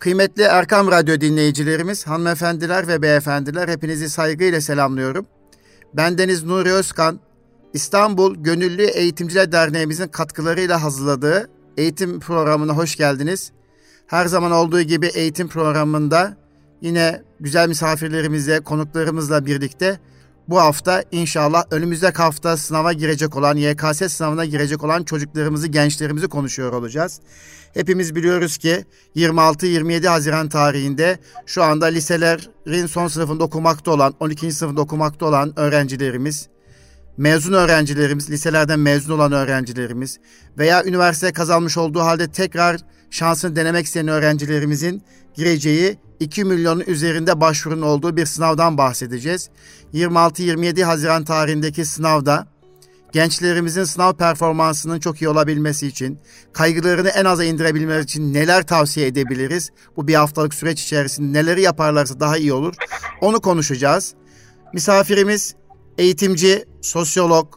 Kıymetli Erkam Radyo dinleyicilerimiz, hanımefendiler ve beyefendiler hepinizi saygıyla selamlıyorum. Bendeniz Nuri Özkan, İstanbul Gönüllü Eğitimciler Derneğimizin katkılarıyla hazırladığı eğitim programına hoş geldiniz. Her zaman olduğu gibi eğitim programında yine güzel misafirlerimizle, konuklarımızla birlikte bu hafta inşallah önümüzdeki hafta sınava girecek olan, YKS sınavına girecek olan çocuklarımızı, gençlerimizi konuşuyor olacağız. Hepimiz biliyoruz ki 26-27 Haziran tarihinde şu anda liselerin son sınıfında okumakta olan, 12. sınıfında okumakta olan öğrencilerimiz, mezun öğrencilerimiz, liselerden mezun olan öğrencilerimiz veya üniversite kazanmış olduğu halde tekrar şansını denemek isteyen öğrencilerimizin gireceği 2 milyonun üzerinde başvurun olduğu bir sınavdan bahsedeceğiz. 26-27 Haziran tarihindeki sınavda gençlerimizin sınav performansının çok iyi olabilmesi için, kaygılarını en aza indirebilmeleri için neler tavsiye edebiliriz? Bu bir haftalık süreç içerisinde neleri yaparlarsa daha iyi olur. Onu konuşacağız. Misafirimiz eğitimci, sosyolog,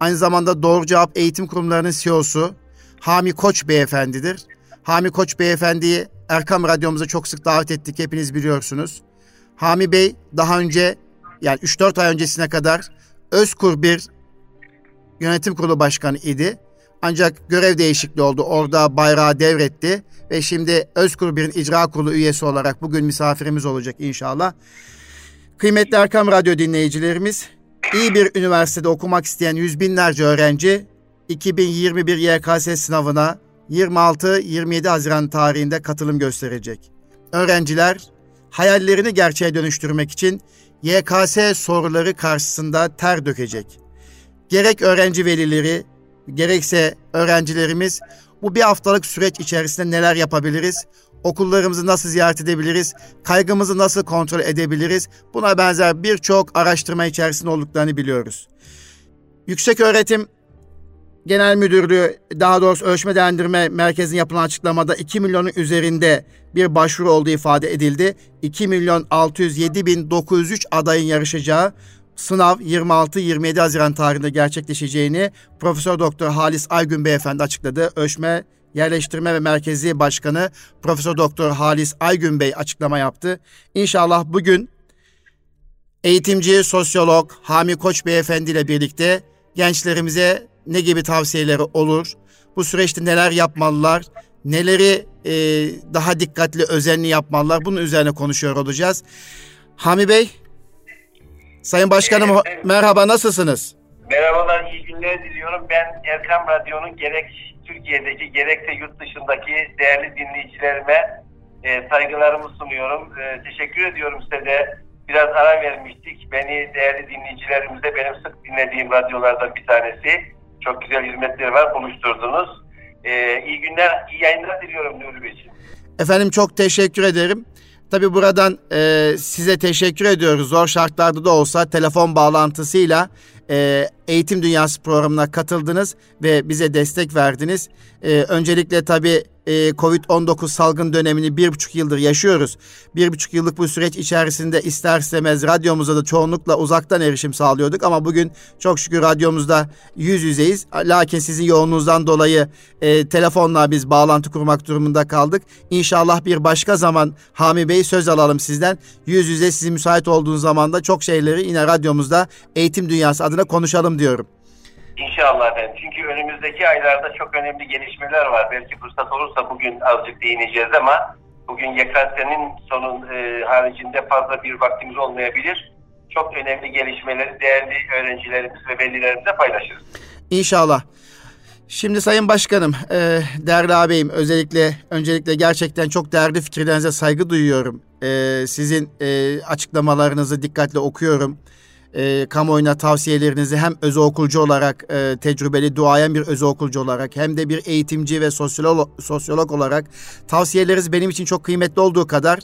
aynı zamanda Doğru Cevap Eğitim Kurumlarının CEO'su Hami Koç Beyefendidir. Hami Koç Beyefendi'yi Erkam Radyomuza çok sık davet ettik hepiniz biliyorsunuz. Hami Bey daha önce yani 3-4 ay öncesine kadar Özkur bir yönetim kurulu başkanı idi. Ancak görev değişikliği oldu. Orada bayrağı devretti ve şimdi Özkur Bir'in icra kurulu üyesi olarak bugün misafirimiz olacak inşallah. Kıymetli Erkam Radyo dinleyicilerimiz, iyi bir üniversitede okumak isteyen yüz binlerce öğrenci 2021 YKS sınavına 26-27 Haziran tarihinde katılım gösterecek. Öğrenciler hayallerini gerçeğe dönüştürmek için YKS soruları karşısında ter dökecek. Gerek öğrenci velileri, gerekse öğrencilerimiz bu bir haftalık süreç içerisinde neler yapabiliriz? Okullarımızı nasıl ziyaret edebiliriz? Kaygımızı nasıl kontrol edebiliriz? Buna benzer birçok araştırma içerisinde olduklarını biliyoruz. Yüksek Öğretim Genel Müdürlüğü daha doğrusu Ölçme Değerlendirme Merkezi'nin yapılan açıklamada 2 milyonun üzerinde bir başvuru olduğu ifade edildi. 2 milyon 607 bin 903 adayın yarışacağı sınav 26-27 Haziran tarihinde gerçekleşeceğini Profesör Doktor Halis Aygün Beyefendi açıkladı. Ölçme Yerleştirme ve Merkezi Başkanı Profesör Doktor Halis Aygün Bey açıklama yaptı. İnşallah bugün eğitimci, sosyolog Hami Koç Beyefendi ile birlikte gençlerimize ne gibi tavsiyeleri olur? Bu süreçte neler yapmalılar? Neleri e, daha dikkatli, özenli yapmalılar? Bunun üzerine konuşuyor olacağız. Hami Bey, Sayın Başkanım evet, merhaba, nasılsınız? Merhabalar, iyi günler diliyorum. Ben Erkam Radyo'nun gerek Türkiye'deki gerekse yurt dışındaki değerli dinleyicilerime e, saygılarımı sunuyorum. E, teşekkür ediyorum size de. Biraz ara vermiştik. Beni değerli dinleyicilerimize benim sık dinlediğim radyolardan bir tanesi. Çok güzel hizmetleri var, buluşturdunuz. Ee, iyi günler, iyi yayınlar diliyorum Nuri Beyciğim. Efendim çok teşekkür ederim. Tabii buradan e, size teşekkür ediyoruz. Zor şartlarda da olsa telefon bağlantısıyla e, Eğitim Dünyası programına katıldınız ve bize destek verdiniz. E, öncelikle tabii e, Covid-19 salgın dönemini bir buçuk yıldır yaşıyoruz. Bir buçuk yıllık bu süreç içerisinde ister istemez radyomuza da çoğunlukla uzaktan erişim sağlıyorduk. Ama bugün çok şükür radyomuzda yüz yüzeyiz. Lakin sizin yoğunluğunuzdan dolayı e, telefonla biz bağlantı kurmak durumunda kaldık. İnşallah bir başka zaman Hami Bey söz alalım sizden. Yüz yüze sizin müsait olduğunuz zaman da çok şeyleri yine radyomuzda Eğitim Dünyası adına konuşalım diyorum. İnşallah efendim. Çünkü önümüzdeki aylarda çok önemli gelişmeler var. Belki fırsat olursa bugün azıcık değineceğiz ama bugün YKS'nin sonun e, haricinde fazla bir vaktimiz olmayabilir. Çok önemli gelişmeleri değerli öğrencilerimiz ve velilerimizle paylaşırız. İnşallah. Şimdi Sayın Başkanım, e, değerli ağabeyim özellikle öncelikle gerçekten çok değerli fikirlerinize saygı duyuyorum. E, sizin e, açıklamalarınızı dikkatle okuyorum e, kamuoyuna tavsiyelerinizi hem özel olarak e, tecrübeli duayen bir özel olarak hem de bir eğitimci ve sosyolog, sosyolog olarak tavsiyeleriniz benim için çok kıymetli olduğu kadar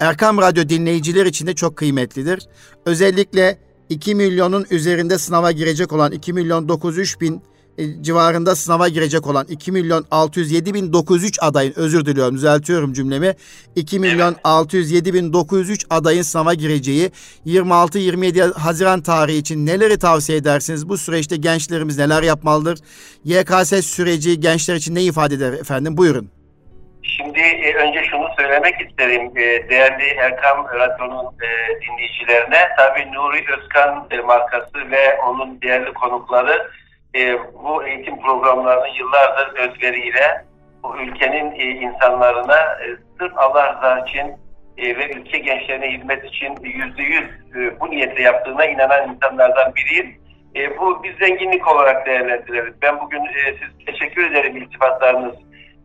Erkam Radyo dinleyiciler için de çok kıymetlidir. Özellikle 2 milyonun üzerinde sınava girecek olan 2 milyon 903 bin civarında sınava girecek olan 2 milyon 607 bin 903 adayın özür diliyorum düzeltiyorum cümlemi 2 milyon evet. 607 bin 903 adayın sınava gireceği 26-27 Haziran tarihi için neleri tavsiye edersiniz? Bu süreçte gençlerimiz neler yapmalıdır? YKS süreci gençler için ne ifade eder efendim? Buyurun. Şimdi e, önce şunu söylemek isterim e, değerli Erkam Radyo'nun e, dinleyicilerine. Tabii Nuri Özkan e, markası ve onun değerli konukları e, bu eğitim programlarını yıllardır özveriyle bu ülkenin e, insanlarına e, sırf Allah rızası için e, ve ülke gençlerine hizmet için yüzde yüz e, bu niyetle yaptığına inanan insanlardan biriyim. E, bu bir zenginlik olarak değerlendiririz. Ben bugün e, siz teşekkür ederim iltifatlarınız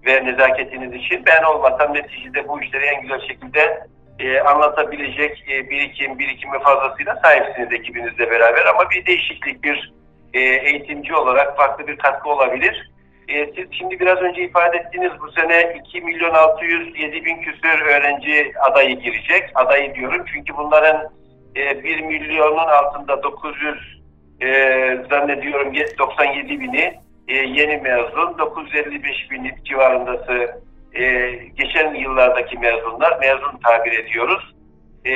ve nezaketiniz için. Ben olmasam neticede bu işleri en güzel şekilde e, anlatabilecek e, birikim, birikimi fazlasıyla sahipsiniz ekibinizle beraber. Ama bir değişiklik, bir e, eğitimci olarak farklı bir katkı olabilir. E, siz şimdi biraz önce ifade ettiğiniz bu sene 2 milyon 607 bin küsür öğrenci adayı girecek. Adayı diyorum çünkü bunların e, 1 milyonun altında 900 e, zannediyorum 97 bini e, yeni mezun, 955 bin civarındası e, geçen yıllardaki mezunlar, mezun tabir ediyoruz. E,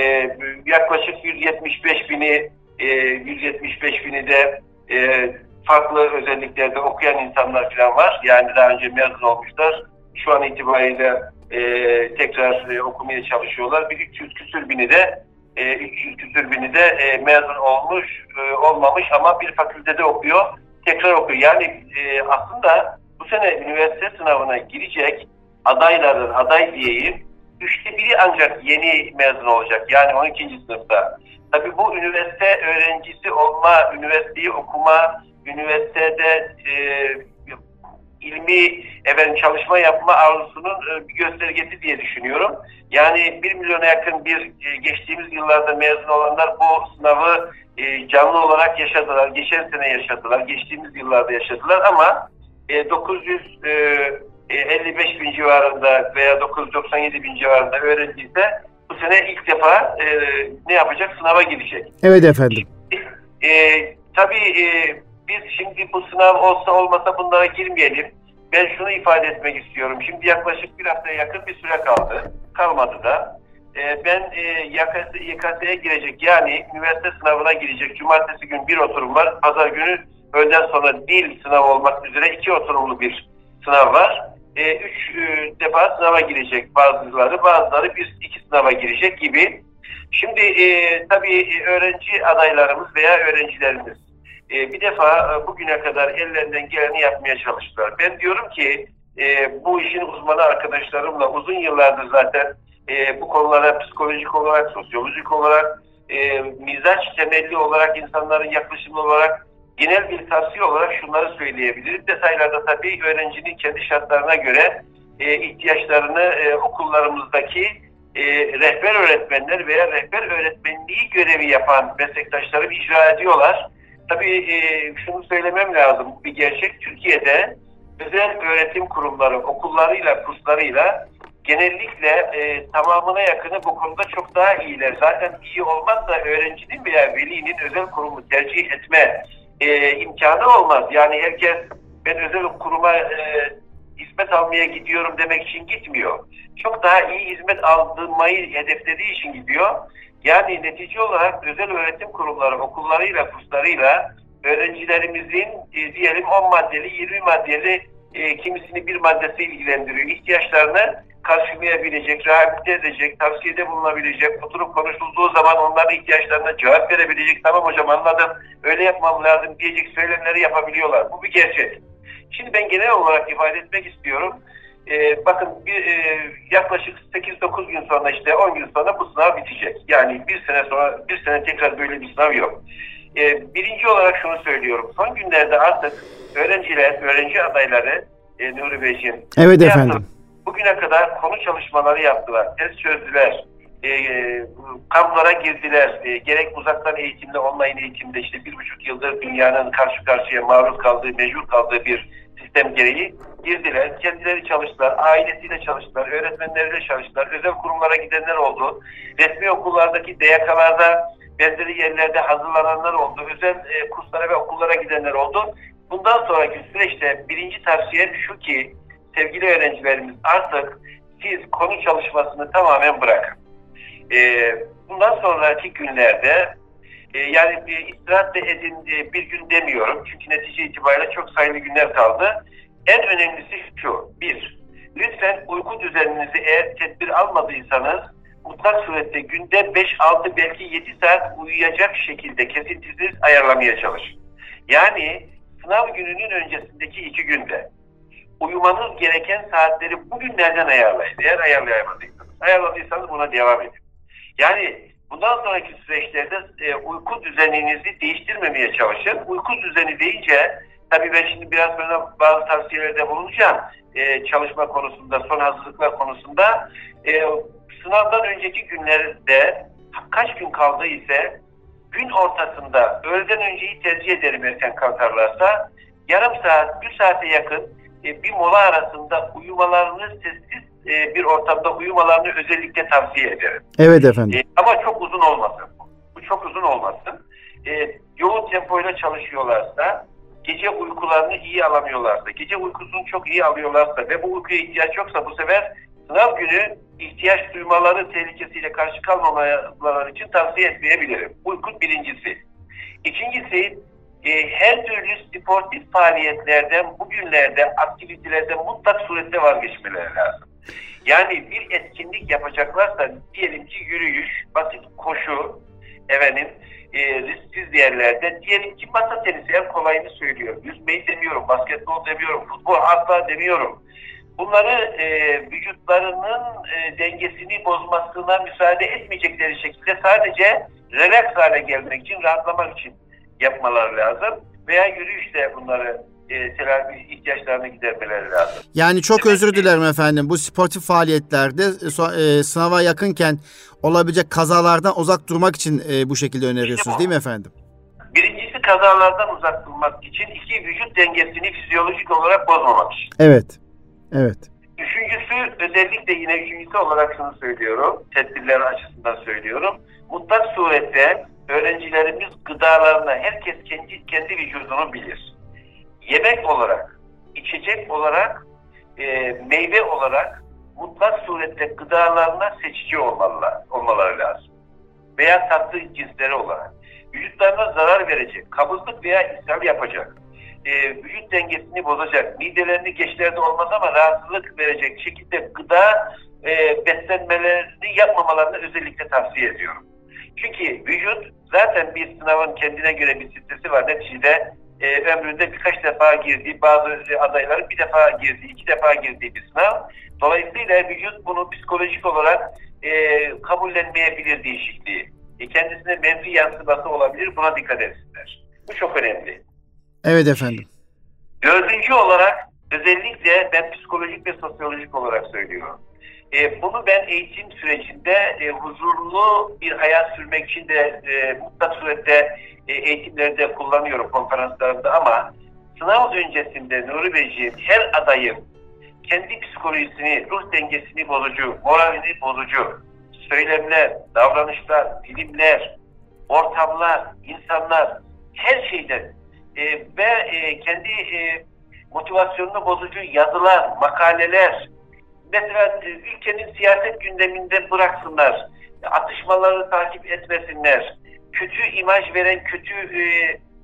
yaklaşık 175 bini e, 175 bini de e, farklı özelliklerde okuyan insanlar falan var. Yani daha önce mezun olmuşlar. Şu an itibariyle e, tekrar e, okumaya çalışıyorlar. Bir 300 küsür bini de e, 300 küsür bini de e, mezun olmuş, e, olmamış ama bir fakültede okuyor tekrar okuyor. Yani e, aslında bu sene üniversite sınavına girecek adayların, aday diyeyim, üçte biri ancak yeni mezun olacak. Yani 12. sınıfta. Tabii bu üniversite öğrencisi olma, üniversiteyi okuma, üniversitede e, ilmi efendim, çalışma yapma arzusunun e, bir göstergesi diye düşünüyorum. Yani bir milyona yakın bir e, geçtiğimiz yıllarda mezun olanlar bu sınavı e, canlı olarak yaşadılar. Geçen sene yaşadılar. Geçtiğimiz yıllarda yaşadılar ama e, 955 e, bin civarında veya 997 bin civarında öğrenciyse bu sene ilk defa e, ne yapacak? Sınava girecek. Evet efendim. E, tabii e, biz şimdi bu sınav olsa olmasa bunlara girmeyelim. Ben şunu ifade etmek istiyorum. Şimdi yaklaşık bir haftaya yakın bir süre kaldı. Kalmadı da. Ee, ben e, YKS'ye girecek yani üniversite sınavına girecek. Cumartesi gün bir oturum var. Pazar günü öğleden sonra dil sınavı olmak üzere iki oturumlu bir sınav var. E, üç e, defa sınava girecek bazıları, bazıları bir iki sınava girecek gibi. Şimdi e, tabii öğrenci adaylarımız veya öğrencilerimiz e, bir defa e, bugüne kadar ellerinden geleni yapmaya çalıştılar. Ben diyorum ki e, bu işin uzmanı arkadaşlarımla uzun yıllardır zaten e, bu konulara psikolojik olarak, sosyolojik olarak, e, mizaç temelli olarak insanların yaklaşımı olarak genel bir tavsiye olarak şunları söyleyebiliriz. Detaylarda tabii öğrencinin kendi şartlarına göre e, ihtiyaçlarını e, okullarımızdaki e, rehber öğretmenler veya rehber öğretmenliği görevi yapan meslektaşlarım icra ediyorlar. Tabii e, şunu söylemem lazım. Bir gerçek Türkiye'de özel öğretim kurumları, okullarıyla, kurslarıyla genellikle e, tamamına yakını bu konuda çok daha iyiler. Zaten iyi olmazsa öğrencinin veya velinin özel kurumu tercih etme e, imkanı olmaz. Yani herkes ben özel kuruma e, hizmet almaya gidiyorum demek için gitmiyor. Çok daha iyi hizmet aldırmayı hedeflediği için gidiyor. Yani netice olarak özel öğretim kurumları, okullarıyla, kurslarıyla öğrencilerimizin e, diyelim 10 maddeli, 20 maddeli e, kimisini bir maddesi ilgilendiriyor. İhtiyaçlarını karşılayabilecek, rehabilite edecek, tavsiyede bulunabilecek, oturup konuşulduğu zaman onların ihtiyaçlarına cevap verebilecek, tamam hocam anladım, öyle yapmam lazım diyecek söylemleri yapabiliyorlar. Bu bir gerçek. Şimdi ben genel olarak ifade etmek istiyorum. Ee, bakın bir, e, yaklaşık 8-9 gün sonra işte 10 gün sonra bu sınav bitecek. Yani bir sene sonra bir sene tekrar böyle bir sınav yok. Ee, birinci olarak şunu söylüyorum. Son günlerde artık öğrenciler, öğrenci adayları e, Nuri Beyciğim. Evet efendim bugüne kadar konu çalışmaları yaptılar, test çözdüler, e, kamplara girdiler. E, gerek uzaktan eğitimde, online eğitimde işte bir buçuk yıldır dünyanın karşı karşıya maruz kaldığı, mecbur kaldığı bir sistem gereği girdiler. Kendileri çalıştılar, ailesiyle çalıştılar, öğretmenleriyle çalıştılar, özel kurumlara gidenler oldu. Resmi okullardaki DYK'larda benzeri yerlerde hazırlananlar oldu. Özel e, kurslara ve okullara gidenler oldu. Bundan sonraki süreçte birinci tavsiyem şu ki sevgili öğrencilerimiz artık siz konu çalışmasını tamamen bırakın. E, bundan sonraki günlerde e, yani bir istirahat da edin e, bir gün demiyorum. Çünkü netice itibariyle çok sayılı günler kaldı. En önemlisi şu. Bir, lütfen uyku düzeninizi eğer tedbir almadıysanız mutlak surette günde 5-6 belki 7 saat uyuyacak şekilde kesintisiz ayarlamaya çalışın. Yani sınav gününün öncesindeki iki günde uyumanız gereken saatleri bugünlerden ayarlayın. Eğer ayarlayamadıysanız. Ayarladıysanız buna devam edin. Yani bundan sonraki süreçlerde e, uyku düzeninizi değiştirmemeye çalışın. Uyku düzeni deyince tabii ben şimdi biraz sonra bazı tavsiyelerde bulunacağım. E, çalışma konusunda, son hazırlıklar konusunda. E, sınavdan önceki günlerde kaç gün kaldı ise gün ortasında öğleden önceyi tercih ederim erken kalkarlarsa yarım saat, bir saate yakın e, bir mola arasında uyumalarını sessiz e, bir ortamda uyumalarını özellikle tavsiye ederim. Evet efendim. E, ama çok uzun olmasın. Bu çok uzun olmasın. E, yoğun tempoyla çalışıyorlarsa, gece uykularını iyi alamıyorlarsa, gece uykusunu çok iyi alıyorlarsa ve bu uykuya ihtiyaç yoksa bu sefer sınav günü ihtiyaç duymaları tehlikesiyle karşı kalmamaları için tavsiye etmeyebilirim. Uyku birincisi. İkincisi e, her türlü sportif faaliyetlerden bugünlerde aktivitelerden mutlak surette vazgeçmeleri lazım. Yani bir etkinlik yapacaklarsa diyelim ki yürüyüş, basit koşu, efendim, e, risksiz yerlerde diyelim ki masa tenisi en kolayını söylüyorum. Yüzmeyi demiyorum, basketbol demiyorum, futbol asla demiyorum. Bunları e, vücutlarının e, dengesini bozmasına müsaade etmeyecekleri şekilde sadece relax hale gelmek için, rahatlamak için yapmaları lazım. Veya yürüyüşle bunları e, telafi ihtiyaçlarını gidermeleri lazım. Yani çok özür dilerim efendim. Bu sportif faaliyetlerde e, e, sınava yakınken olabilecek kazalardan uzak durmak için e, bu şekilde öneriyorsunuz değil mi efendim? Birincisi kazalardan uzak durmak için, iki vücut dengesini fizyolojik olarak bozmamak için. Evet. Evet. Üçüncüsü özellikle yine üçüncüsü olarak şunu söylüyorum, tedbirler açısından söylüyorum. Mutlak surette öğrencilerimiz gıdalarına herkes kendi kendi vücudunu bilir. Yemek olarak, içecek olarak, e, meyve olarak mutlak surette gıdalarına seçici olmalılar, olmaları lazım. Veya tatlı cinsleri olarak. Vücutlarına zarar verecek, kabızlık veya ishal yapacak, e, vücut dengesini bozacak, midelerini geçlerde olmaz ama rahatsızlık verecek şekilde gıda e, beslenmelerini yapmamalarını özellikle tavsiye ediyorum. Çünkü vücut zaten bir sınavın kendine göre bir stresi var. Neticede e, ömründe birkaç defa girdiği, bazı adayların bir defa girdiği, iki defa girdiği bir sınav. Dolayısıyla vücut bunu psikolojik olarak e, kabullenmeyebilir değişikliği. E, kendisine menfi yansıması olabilir. Buna dikkat etsinler. Bu çok önemli. Evet efendim. Dördüncü olarak özellikle ben psikolojik ve sosyolojik olarak söylüyorum. E, bunu ben eğitim sürecinde e, huzurlu bir hayat sürmek için de e, mutlak surette e, eğitimlerde kullanıyorum konferanslarımda ama sınav öncesinde Nuri Beyciğim her adayım kendi psikolojisini, ruh dengesini bozucu, moralini bozucu söylemler, davranışlar, bilimler, ortamlar, insanlar her şeyden e, ve e, kendi e, motivasyonunu bozucu yazılar, makaleler, mesela e, ülkenin siyaset gündeminde bıraksınlar, atışmaları takip etmesinler, kötü imaj veren, kötü e,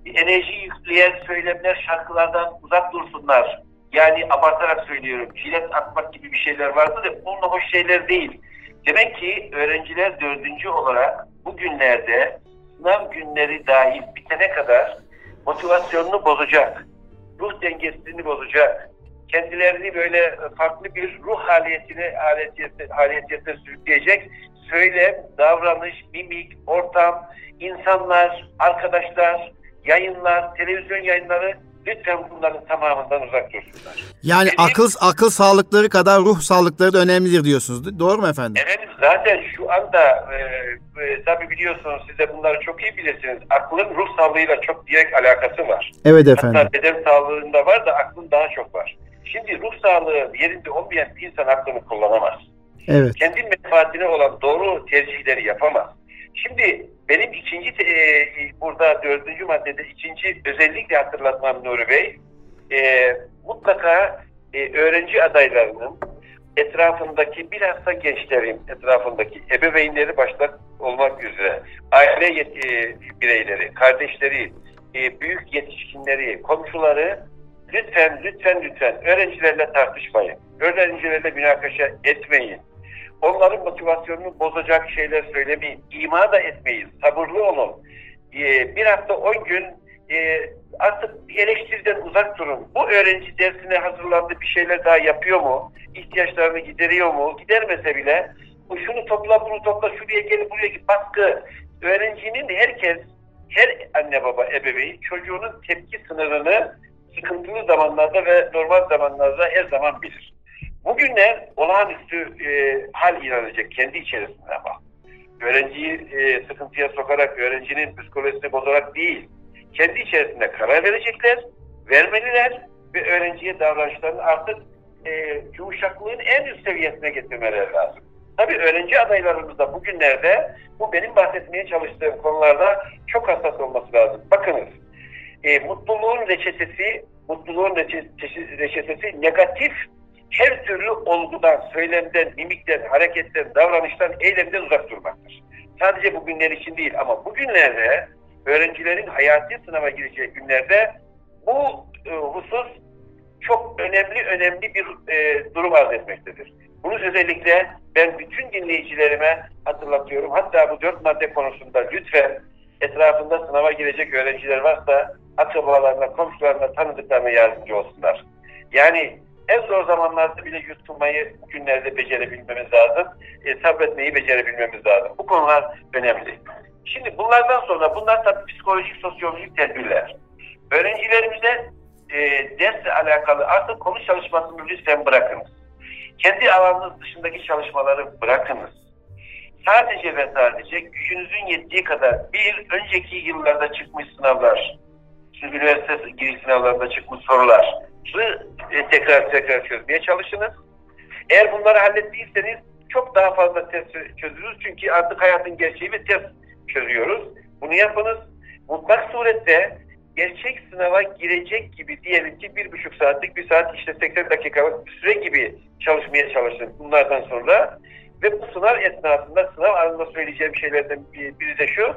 enerji yükleyen söylemler, şarkılardan uzak dursunlar. Yani abartarak söylüyorum, jilet atmak gibi bir şeyler vardı da bunun hoş şeyler değil. Demek ki öğrenciler dördüncü olarak bugünlerde sınav günleri dahil bitene kadar motivasyonunu bozacak, ruh dengesini bozacak, kendilerini böyle farklı bir ruh haliyetine haliyetine, haliyetine sürükleyecek söylem, davranış, mimik, ortam, insanlar, arkadaşlar, yayınlar, televizyon yayınları lütfen bunların tamamından uzak dursunlar. Yani Benim- akıl akıl sağlıkları kadar ruh sağlıkları da önemlidir diyorsunuz. Doğru mu efendim? Efendim zaten şu anda e, e, tabii biliyorsunuz siz de bunları çok iyi bilirsiniz. Aklın ruh sağlığıyla çok direkt alakası var. Evet efendim. Hatta beden sağlığında var da aklın daha çok var. Şimdi ruh sağlığı yerinde olmayan bir insan aklını kullanamaz. Evet. Kendi menfaatine olan doğru tercihleri yapamaz. Şimdi benim ikinci e, burada dördüncü maddede ikinci özellikle hatırlatmam Nuri Bey e, mutlaka e, öğrenci adaylarının etrafındaki bilhassa gençlerin etrafındaki ebeveynleri başta olmak üzere aile yet- e, bireyleri, kardeşleri, e, büyük yetişkinleri, komşuları lütfen lütfen lütfen öğrencilerle tartışmayın. Öğrencilerle münakaşa etmeyin. Onların motivasyonunu bozacak şeyler söylemeyin. İma da etmeyin. Sabırlı olun. Ee, bir hafta on gün e, artık eleştiriden uzak durun. Bu öğrenci dersine hazırlandı bir şeyler daha yapıyor mu? İhtiyaçlarını gideriyor mu? Gidermese bile şunu topla bunu topla şuraya gel buraya git baskı. Öğrencinin herkes her anne baba ebeveyn çocuğunun tepki sınırını sıkıntılı zamanlarda ve normal zamanlarda her zaman bilir. Bugünler olağanüstü e, hal ilan edecek kendi içerisinde ama. Öğrenciyi e, sıkıntıya sokarak, öğrencinin psikolojisini bozarak değil, kendi içerisinde karar verecekler, vermeliler ve öğrenciye davranışlarını artık e, yumuşaklığın en üst seviyesine getirmeleri lazım. Tabii öğrenci adaylarımız da bugünlerde bu benim bahsetmeye çalıştığım konularda çok hassas olması lazım. Bakınız, e, mutluluğun reçetesi, mutluluğun reçetesi negatif her türlü olgudan, söylemden, mimikten, hareketten, davranıştan, eylemden uzak durmaktır. Sadece bugünler için değil ama bugünlerde öğrencilerin hayati sınava gireceği günlerde bu e, husus çok önemli önemli bir e, durum arz etmektedir. Bunu özellikle ben bütün dinleyicilerime hatırlatıyorum. Hatta bu dört madde konusunda lütfen etrafında sınava girecek öğrenciler varsa akrabalarına, komşularına, tanıdıklarına yardımcı olsunlar. Yani en zor zamanlarda bile yutulmayı günlerde becerebilmemiz lazım. E, sabretmeyi becerebilmemiz lazım. Bu konular önemli. Şimdi bunlardan sonra bunlar tabii psikolojik, sosyolojik tedbirler. Öğrencilerimize e, dersle alakalı artık konu çalışmasını lütfen bırakınız. Kendi alanınız dışındaki çalışmaları bırakınız. Sadece ve sadece gücünüzün yettiği kadar bir önceki yıllarda çıkmış sınavlar, üniversite giriş sınavlarında çıkmış sorular tekrar tekrar çözmeye çalışınız. Eğer bunları hallettiyseniz çok daha fazla test çözürüz. Çünkü artık hayatın gerçeği ve test çözüyoruz. Bunu yapınız. Mutlak surette gerçek sınava girecek gibi diyelim ki bir buçuk saatlik bir saat işte 80 dakikalık bir süre gibi çalışmaya çalışın bunlardan sonra. Ve bu sınav esnasında sınav anında söyleyeceğim şeylerden biri de şu.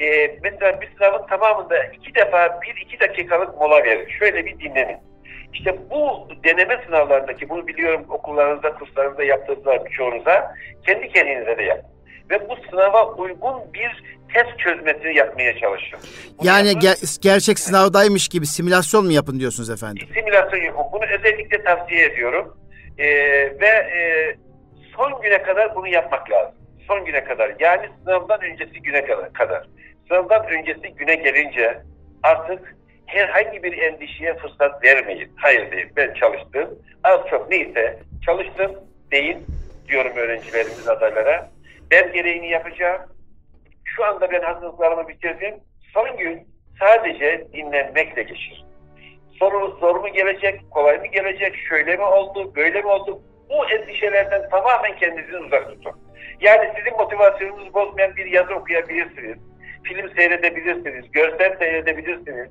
E, mesela bir sınavın tamamında iki defa bir iki dakikalık mola verin. Şöyle bir dinlenin. İşte bu deneme sınavlarındaki, bunu biliyorum okullarınızda, kurslarınızda yaptığınızda birçoğunuza, kendi kendinize de yapın. Ve bu sınava uygun bir test çözmesini yapmaya çalışın. Bunu yani yapın. ger- gerçek sınavdaymış gibi simülasyon mu yapın diyorsunuz efendim? Simülasyon yapın. Bunu özellikle tavsiye ediyorum. Ee, ve e, son güne kadar bunu yapmak lazım. Son güne kadar. Yani sınavdan öncesi güne kadar. Sınavdan öncesi güne gelince artık herhangi bir endişeye fırsat vermeyin. Hayır değil. Ben çalıştım. Az çok neyse çalıştım deyin diyorum öğrencilerimiz adaylara. Ben gereğini yapacağım. Şu anda ben hazırlıklarımı bitirdim. Son gün sadece dinlenmekle geçir. Sorunuz zor mu gelecek, kolay mı gelecek, şöyle mi oldu, böyle mi oldu? Bu endişelerden tamamen kendinizi uzak tutun. Yani sizin motivasyonunuzu bozmayan bir yazı okuyabilirsiniz. Film seyredebilirsiniz, görsel seyredebilirsiniz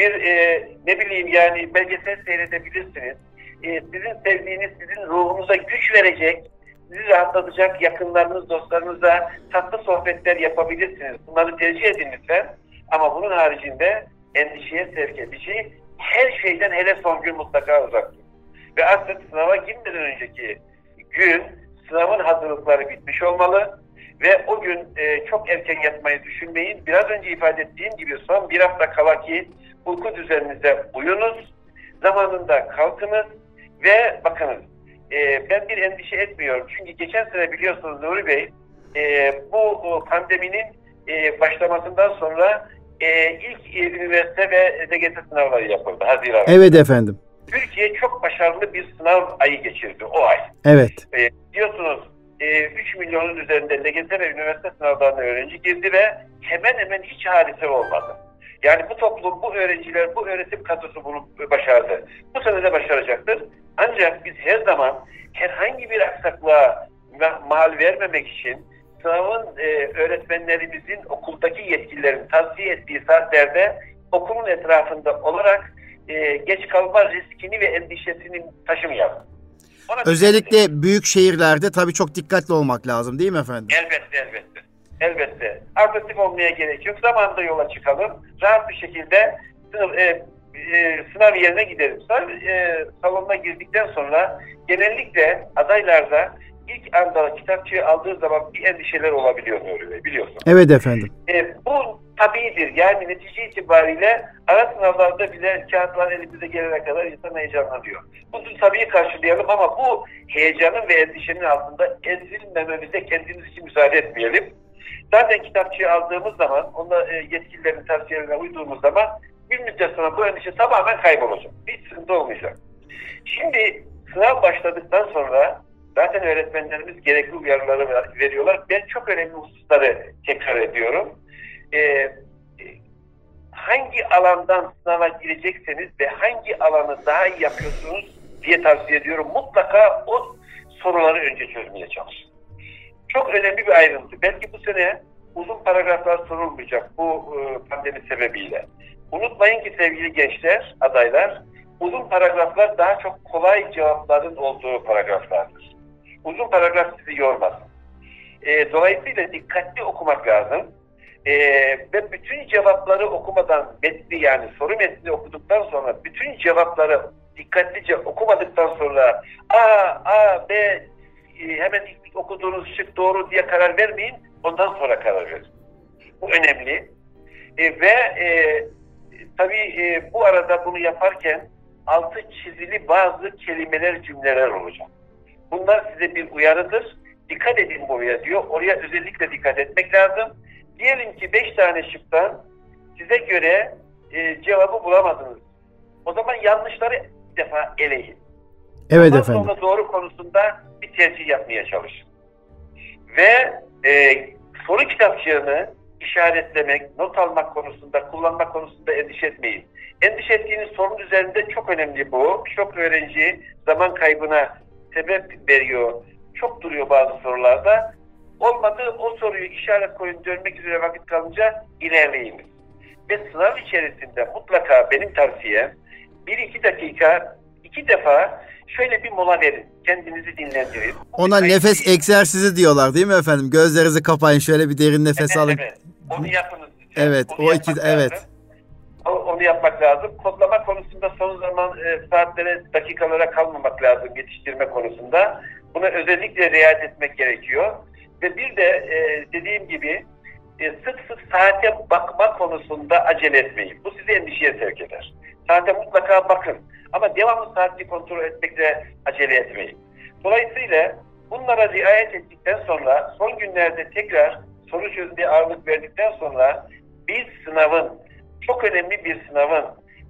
bir e, ne bileyim yani belgesel seyredebilirsiniz. E, sizin sevdiğiniz, sizin ruhunuza güç verecek, sizi rahatlatacak yakınlarınız, dostlarınızla tatlı sohbetler yapabilirsiniz. Bunları tercih edin lütfen. Ama bunun haricinde endişeye sevk edici her şeyden hele son gün mutlaka uzak durun. Ve artık sınava girmeden önceki gün sınavın hazırlıkları bitmiş olmalı ve o gün e, çok erken yatmayı düşünmeyin. Biraz önce ifade ettiğim gibi son bir hafta kala ki uyku düzeninize uyunuz, zamanında kalkınız ve bakınız e, ben bir endişe etmiyorum. Çünkü geçen sene biliyorsunuz Nuri Bey e, bu pandeminin e, başlamasından sonra e, ilk e, üniversite ve DGS sınavları yapıldı Haziran. Evet efendim. Türkiye çok başarılı bir sınav ayı geçirdi o ay. Evet. E, diyorsunuz e, 3 milyonun üzerinde LGS ve üniversite sınavlarına öğrenci girdi ve hemen hemen hiç hadise olmadı. Yani bu toplum, bu öğrenciler, bu öğretim kadrosu bunu başardı. Bu sene de başaracaktır. Ancak biz her zaman herhangi bir aksaklığa mal vermemek için sınavın e, öğretmenlerimizin okuldaki yetkililerin tavsiye ettiği saatlerde okulun etrafında olarak e, geç kalma riskini ve endişesini taşımayalım. Ona Özellikle büyük şehirlerde tabii çok dikkatli olmak lazım değil mi efendim? Elbette elbette. Elbette. Agresif olmaya gerek yok. Zamanında yola çıkalım. Rahat bir şekilde e, e, sınav yerine giderim. Sınav e, salonuna girdikten sonra genellikle adaylarda ilk anda kitapçığı aldığı zaman bir endişeler olabiliyor Nuri Bey biliyorsun. Evet efendim. E, bu tabiidir. Yani netice itibariyle ara sınavlarda bile kağıtlar elimize gelene kadar insan heyecanlanıyor. Bunu tabii karşılayalım ama bu heyecanın ve endişenin altında ezilmememize kendimiz için müsaade etmeyelim. Zaten kitapçıyı aldığımız zaman, onunla e, yetkililerin tavsiyelerine uyduğumuz zaman bir müddet sonra bu endişe tamamen kaybolacak. Hiç sıkıntı olmayacak. Şimdi sınav başladıktan sonra zaten öğretmenlerimiz gerekli uyarıları veriyorlar. Ben çok önemli hususları tekrar ediyorum. Ee, hangi alandan sınava girecekseniz ve hangi alanı daha iyi yapıyorsunuz diye tavsiye ediyorum. Mutlaka o soruları önce çözmeye çalışın. Çok önemli bir ayrıntı. Belki bu sene uzun paragraflar sorulmayacak bu e, pandemi sebebiyle. Unutmayın ki sevgili gençler, adaylar, uzun paragraflar daha çok kolay cevapların olduğu paragraflardır. Uzun paragraf sizi yormasın. E, dolayısıyla dikkatli okumak lazım. E, ve bütün cevapları okumadan metni yani soru metni okuduktan sonra bütün cevapları dikkatlice okumadıktan sonra A, A, B hemen ilk okuduğunuz şık doğru diye karar vermeyin. Ondan sonra karar verin. Bu önemli. E, ve e, tabii e, bu arada bunu yaparken altı çizili bazı kelimeler, cümleler olacak. Bunlar size bir uyarıdır. Dikkat edin buraya diyor. Oraya özellikle dikkat etmek lazım. Diyelim ki beş tane şıktan size göre e, cevabı bulamadınız. O zaman yanlışları bir defa eleyin. Evet Ondan efendim. sonra doğru konusunda bir yapmaya çalışın. Ve e, soru kitapçığını işaretlemek, not almak konusunda, kullanmak konusunda endişe etmeyin. Endişe ettiğiniz sorun üzerinde çok önemli bu. Birçok öğrenci zaman kaybına sebep veriyor. Çok duruyor bazı sorularda. Olmadı o soruyu işaret koyun dönmek üzere vakit kalınca ilerleyiniz. Ve sınav içerisinde mutlaka benim tavsiyem bir iki dakika iki defa şöyle bir mola verin. Kendinizi dinlendirin. Ona nefes egzersizi diyorlar değil mi efendim? Gözlerinizi kapayın şöyle bir derin nefes alın. Evet, onu yapınız. Evet, Onu o iki evet. lazım. O- Onu yapmak lazım. Kodlama konusunda son zaman e, saatlere, dakikalara kalmamak lazım yetiştirme konusunda. Buna özellikle riayet etmek gerekiyor. Ve bir de e, dediğim gibi e, sık sık saate bakma konusunda acele etmeyin. Bu sizi endişeye sevk eder. Saate mutlaka bakın. Ama devamlı saati kontrol etmekle acele etmeyin. Dolayısıyla bunlara riayet ettikten sonra son günlerde tekrar soru çözmeye ağırlık verdikten sonra bir sınavın, çok önemli bir sınavın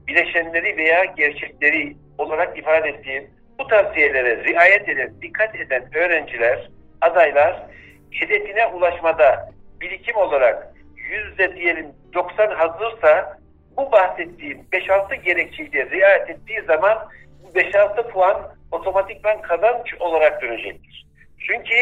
bileşenleri veya gerçekleri olarak ifade ettiğim bu tavsiyelere riayet eden, dikkat eden öğrenciler, adaylar hedefine ulaşmada birikim olarak yüzde diyelim 90 hazırsa bu bahsettiğim 5-6 gerekçeyi de riayet ettiği zaman bu 5-6 puan otomatikman kazanç olarak dönecektir. Çünkü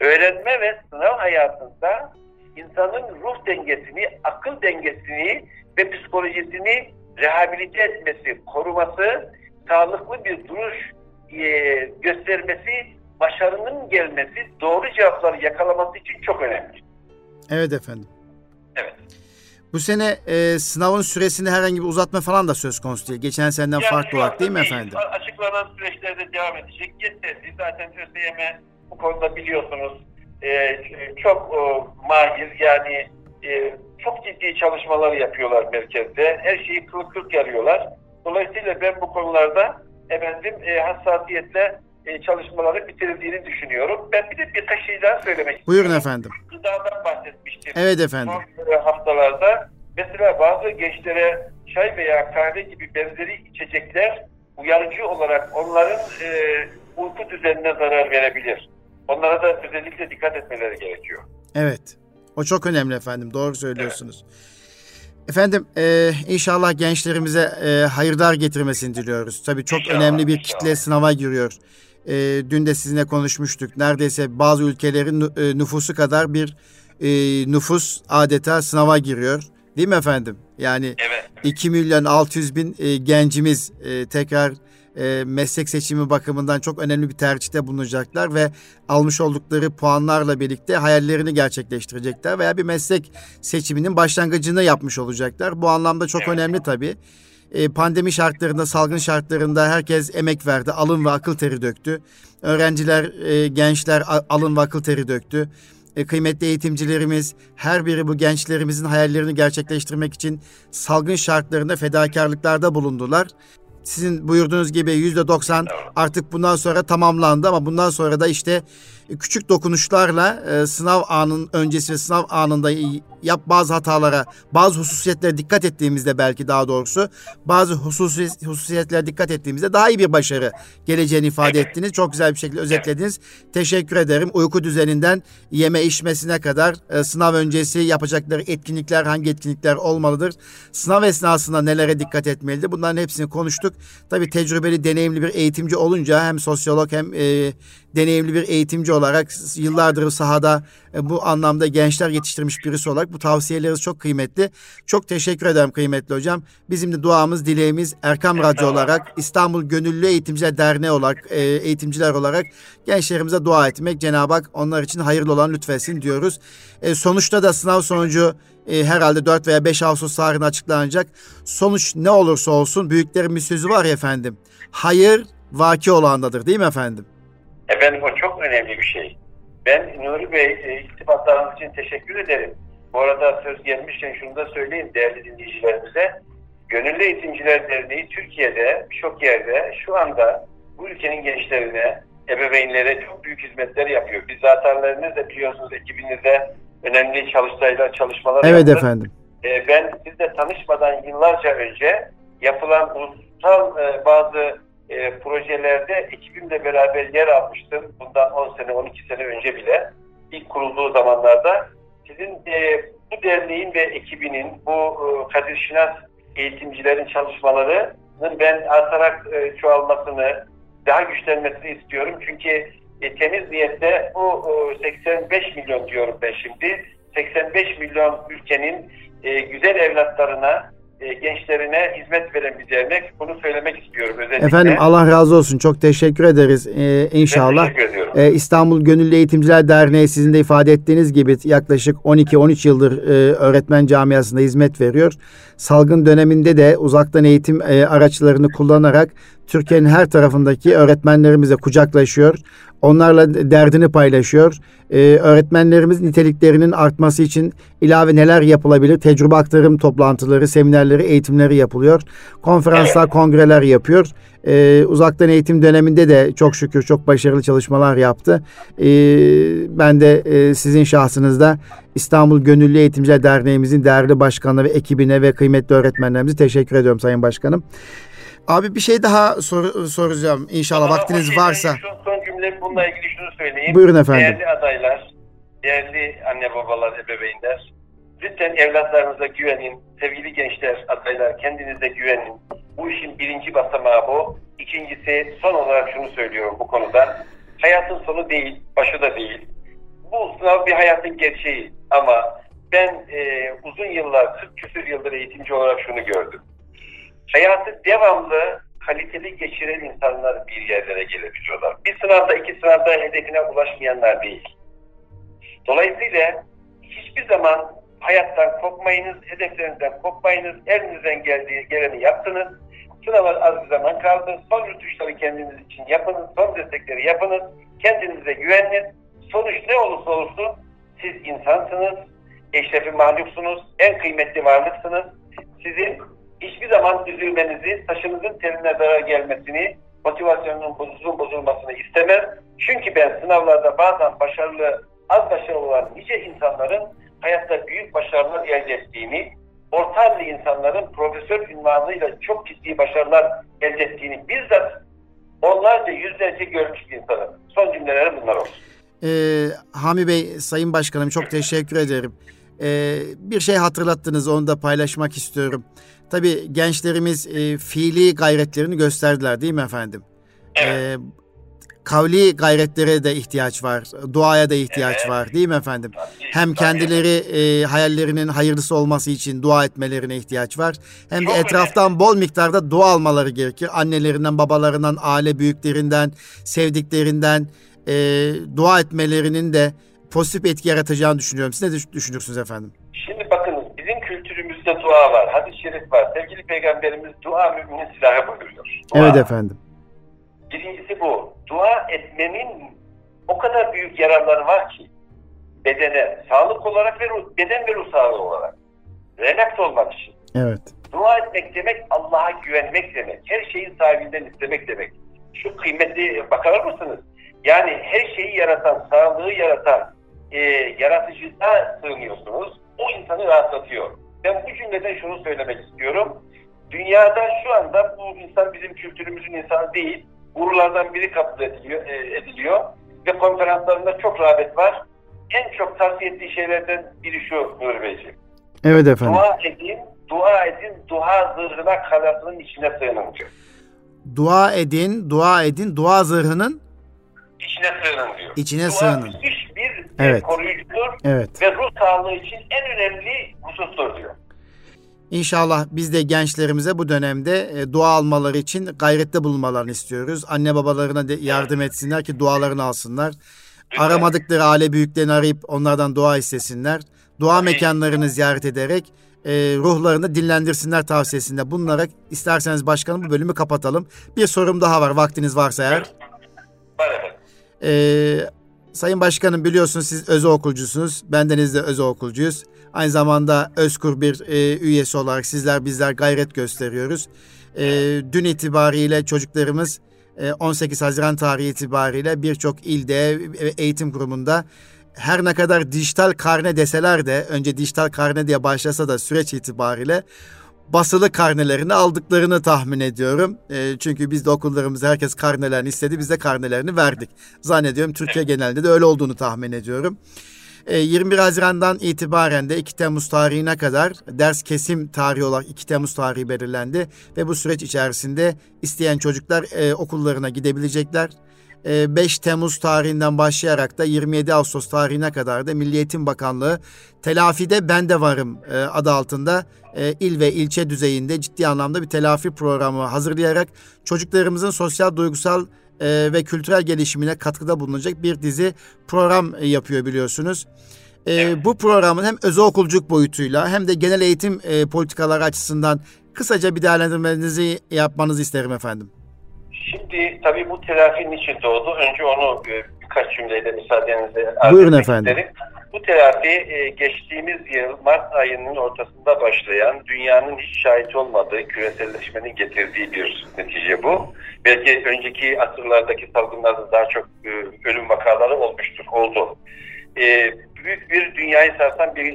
öğrenme ve sınav hayatında insanın ruh dengesini, akıl dengesini ve psikolojisini rehabilite etmesi, koruması, sağlıklı bir duruş e, göstermesi, başarının gelmesi, doğru cevapları yakalaması için çok önemli. Evet efendim. Evet. Bu sene e, sınavın süresinde herhangi bir uzatma falan da söz konusu değil. Geçen seneden Yani farklı olarak değil mi efendim? Açıklanan süreçlerde devam edecek. Yeterli. Zaten ÖSYM bu konuda biliyorsunuz e, çok e, mahir yani e, çok ciddi çalışmalar yapıyorlar merkezde. Her şeyi kılık kırk yarıyorlar. Dolayısıyla ben bu konularda efendim e, hassasiyetle e, çalışmaları bitirildiğini düşünüyorum. Ben bir de birkaç şey daha söylemek Buyurun istiyorum. efendim. Gıdadan bahsetmiştim. Evet efendim. Son haftalarda mesela bazı gençlere çay veya kahve gibi benzeri içecekler uyarıcı olarak onların e, uyku düzenine zarar verebilir. Onlara da özellikle dikkat etmeleri gerekiyor. Evet. O çok önemli efendim. Doğru söylüyorsunuz. Efendim e, inşallah gençlerimize e, hayırdar getirmesini diliyoruz. Tabii çok İnşallah, önemli bir inşallah. kitle sınava giriyor. E, dün de sizinle konuşmuştuk. Neredeyse bazı ülkelerin e, nüfusu kadar bir e, nüfus adeta sınava giriyor. Değil mi efendim? Yani Evet. 2 milyon 600 bin e, gencimiz e, tekrar e, meslek seçimi bakımından çok önemli bir tercihte bulunacaklar ve almış oldukları puanlarla birlikte hayallerini gerçekleştirecekler veya bir meslek seçiminin başlangıcını yapmış olacaklar. Bu anlamda çok Evet. önemli tabii. E, pandemi şartlarında, salgın şartlarında herkes emek verdi, alın ve akıl teri döktü. Öğrenciler, e, gençler alın ve akıl teri döktü. E, kıymetli eğitimcilerimiz her biri bu gençlerimizin hayallerini gerçekleştirmek için salgın şartlarında fedakarlıklarda bulundular. Sizin buyurduğunuz gibi yüzde doksan artık bundan sonra tamamlandı ama bundan sonra da işte küçük dokunuşlarla e, sınav anın öncesi ve sınav anında yap bazı hatalara, bazı hususiyetlere dikkat ettiğimizde belki daha doğrusu bazı hususi, hususiyetlere dikkat ettiğimizde daha iyi bir başarı geleceğini ifade ettiniz. Çok güzel bir şekilde özetlediniz. Teşekkür ederim. Uyku düzeninden yeme içmesine kadar e, sınav öncesi yapacakları etkinlikler hangi etkinlikler olmalıdır? Sınav esnasında nelere dikkat etmelidir? Bunların hepsini konuştuk. Tabii tecrübeli, deneyimli bir eğitimci olunca hem sosyolog hem e, deneyimli bir eğitimci olarak yıllardır sahada e, bu anlamda gençler yetiştirmiş birisi olarak bu tavsiyeleriniz çok kıymetli. Çok teşekkür ederim kıymetli hocam. Bizim de duamız, dileğimiz Erkam Radyo olarak İstanbul Gönüllü Eğitimciler Derneği olarak e, eğitimciler olarak gençlerimize dua etmek. Cenab-ı Hak onlar için hayırlı olan lütfetsin diyoruz. E, sonuçta da sınav sonucu herhalde 4 veya 5 Ağustos tarihinde açıklanacak. Sonuç ne olursa olsun büyüklerin bir sözü var ya efendim. Hayır vaki olandadır değil mi efendim? Efendim o çok önemli bir şey. Ben Nuri Bey e, iltifatlarınız için teşekkür ederim. Bu arada söz gelmişken şunu da söyleyeyim değerli dinleyicilerimize. Gönüllü Eğitimciler Derneği Türkiye'de birçok yerde şu anda bu ülkenin gençlerine, ebeveynlere çok büyük hizmetler yapıyor. Biz zaten de biliyorsunuz ekibinizde önemli çalıştaylar, çalışmalar Evet yaptık. efendim. Ee, ben sizle tanışmadan yıllarca önce yapılan ulusal e, bazı e, projelerde ekibimle beraber yer almıştım. Bundan 10 sene, 12 sene önce bile ilk kurulduğu zamanlarda. Sizin e, bu derneğin ve ekibinin, bu e, Kadir Şinas eğitimcilerin çalışmalarının ben artarak e, çoğalmasını, daha güçlenmesini istiyorum. Çünkü e, temiz niyette bu e, 85 milyon diyorum ben şimdi. 85 milyon ülkenin e, güzel evlatlarına e, gençlerine hizmet veren bir dernek. Bunu söylemek istiyorum özellikle. Efendim Allah razı olsun. Çok teşekkür ederiz ee, inşallah. Ben teşekkür ee, İstanbul Gönüllü Eğitimciler Derneği sizin de ifade ettiğiniz gibi yaklaşık 12-13 yıldır e, öğretmen camiasında hizmet veriyor. Salgın döneminde de uzaktan eğitim e, araçlarını kullanarak Türkiye'nin her tarafındaki öğretmenlerimize kucaklaşıyor. Onlarla derdini paylaşıyor. Ee, öğretmenlerimiz niteliklerinin artması için ilave neler yapılabilir? Tecrübe aktarım toplantıları, seminerleri, eğitimleri yapılıyor. Konferanslar, kongreler yapıyor. Ee, uzaktan eğitim döneminde de çok şükür çok başarılı çalışmalar yaptı. Ee, ben de e, sizin şahsınızda İstanbul Gönüllü Eğitimciler Derneğimizin değerli başkanı ve ekibine ve kıymetli öğretmenlerimize teşekkür ediyorum Sayın Başkanım. Abi bir şey daha sor, soracağım inşallah Ama vaktiniz varsa. Şu son cümle bununla ilgili şunu söyleyeyim. Buyurun efendim. Değerli adaylar, değerli anne babalar, ebeveynler. Lütfen evlatlarınıza güvenin. Sevgili gençler, adaylar kendinize güvenin. Bu işin birinci basamağı bu. İkincisi son olarak şunu söylüyorum bu konuda. Hayatın sonu değil, başı da değil. Bu sınav bir hayatın gerçeği ama ben e, uzun yıllar, 40 küsur yıldır eğitimci olarak şunu gördüm hayatı devamlı kaliteli geçiren insanlar bir yerlere gelebiliyorlar. Bir sınavda iki sınavda hedefine ulaşmayanlar değil. Dolayısıyla hiçbir zaman hayattan kopmayınız, hedeflerinizden kopmayınız, elinizden geldiği geleni yaptınız. Sınava az bir zaman kaldı. Son rütuşları kendiniz için yapınız, son destekleri yapınız. Kendinize güvenin. Sonuç ne olursa olsun siz insansınız, eşrefi mahluksunuz, en kıymetli varlıksınız. Sizin hiçbir zaman üzülmenizi, taşınızın teline zarar gelmesini, motivasyonunun bozulun bozulmasını istemem. Çünkü ben sınavlarda bazen başarılı, az başarılı olan nice insanların hayatta büyük başarılar elde ettiğini, orta halli insanların profesör ünvanıyla çok ciddi başarılar elde ettiğini bizzat onlarca yüzlerce görmüş bir insanım. Son cümlelerim bunlar olsun. Ee, Hami Bey, Sayın Başkanım çok teşekkür ederim. Ee, bir şey hatırlattınız, onu da paylaşmak istiyorum. Tabii gençlerimiz e, fiili gayretlerini gösterdiler değil mi efendim? Evet. E, kavli gayretlere de ihtiyaç var. Duaya da ihtiyaç evet. var değil mi efendim? Hem kendileri e, hayallerinin hayırlısı olması için dua etmelerine ihtiyaç var. Hem Çok de etraftan önemli. bol miktarda dua almaları gerekir. Annelerinden, babalarından, aile büyüklerinden, sevdiklerinden e, dua etmelerinin de pozitif etki yaratacağını düşünüyorum. Siz ne düşünürsünüz efendim? Şimdi bakın bizim kültür kültürümüzde dua var. Hadis-i şerif var. Sevgili peygamberimiz dua müminin silahı buyuruyor. Dua. Evet efendim. Birincisi bu. Dua etmenin o kadar büyük yararları var ki bedene, sağlık olarak ve ruh, beden ve ruh sağlığı olarak. Relax olmak için. Evet. Dua etmek demek Allah'a güvenmek demek. Her şeyin sahibinden istemek demek. Şu kıymetli bakar mısınız? Yani her şeyi yaratan, sağlığı yaratan, e, yaratıcıda sığınıyorsunuz. O insanı rahatlatıyor. Ben bu cümleden şunu söylemek istiyorum. Dünyada şu anda bu insan bizim kültürümüzün insanı değil. Gurulardan biri kabul ediliyor, e, ediliyor. Ve konferanslarında çok rağbet var. En çok tavsiye ettiği şeylerden biri şu Nuri Beyciğim. Evet efendim. Dua edin, dua edin, dua zırhına kanatının içine sığının diyor. Dua edin, dua edin, dua zırhının İçine sığının diyor. İçine dua sığının. müthiş bir e, Evet. koruyucudur evet. ve ruh sağlığı için en önemli husustur diyor. İnşallah biz de gençlerimize bu dönemde e, dua almaları için gayrette bulunmalarını istiyoruz. Anne babalarına de yardım etsinler ki dualarını alsınlar. Lütfen. Aramadıkları aile büyüklerini arayıp onlardan dua istesinler. Dua mekanlarını ziyaret ederek e, ruhlarını dinlendirsinler tavsiyesinde bulunarak isterseniz başkanım bu bölümü kapatalım. Bir sorum daha var vaktiniz varsa eğer. Var efendim. Ee, Sayın Başkanım biliyorsunuz siz özel okulcusunuz. Bendeniz de özel okulcuyuz. Aynı zamanda Özkur bir e, üyesi olarak sizler bizler gayret gösteriyoruz. E, dün itibariyle çocuklarımız e, 18 Haziran tarihi itibariyle birçok ilde e, eğitim kurumunda her ne kadar dijital karne deseler de önce dijital karne diye başlasa da süreç itibariyle basılı karnelerini aldıklarını tahmin ediyorum. E, çünkü biz de okullarımızda herkes karnelerini istedi. Biz de karnelerini verdik. Zannediyorum Türkiye genelinde de öyle olduğunu tahmin ediyorum. E, 21 Haziran'dan itibaren de 2 Temmuz tarihine kadar ders kesim tarihi olarak 2 Temmuz tarihi belirlendi. Ve bu süreç içerisinde isteyen çocuklar e, okullarına gidebilecekler. E, 5 Temmuz tarihinden başlayarak da 27 Ağustos tarihine kadar da Milli Eğitim Bakanlığı telafide ben de varım e, adı altında e, il ve ilçe düzeyinde ciddi anlamda bir telafi programı hazırlayarak çocuklarımızın sosyal, duygusal e, ve kültürel gelişimine katkıda bulunacak bir dizi program yapıyor biliyorsunuz. E, bu programın hem özel okulculuk boyutuyla hem de genel eğitim politikaları açısından kısaca bir değerlendirmenizi yapmanızı isterim efendim. Şimdi tabii bu telafinin için doğdu. Önce onu e, birkaç cümleyle müsaadenizle Buyurun efendim. isterim. Bu telafi e, geçtiğimiz yıl Mart ayının ortasında başlayan dünyanın hiç şahit olmadığı küreselleşmenin getirdiği bir netice bu. Belki önceki asırlardaki salgınlarda daha çok e, ölüm vakaları olmuştur, oldu. Büyük bir dünyayı sarsan bir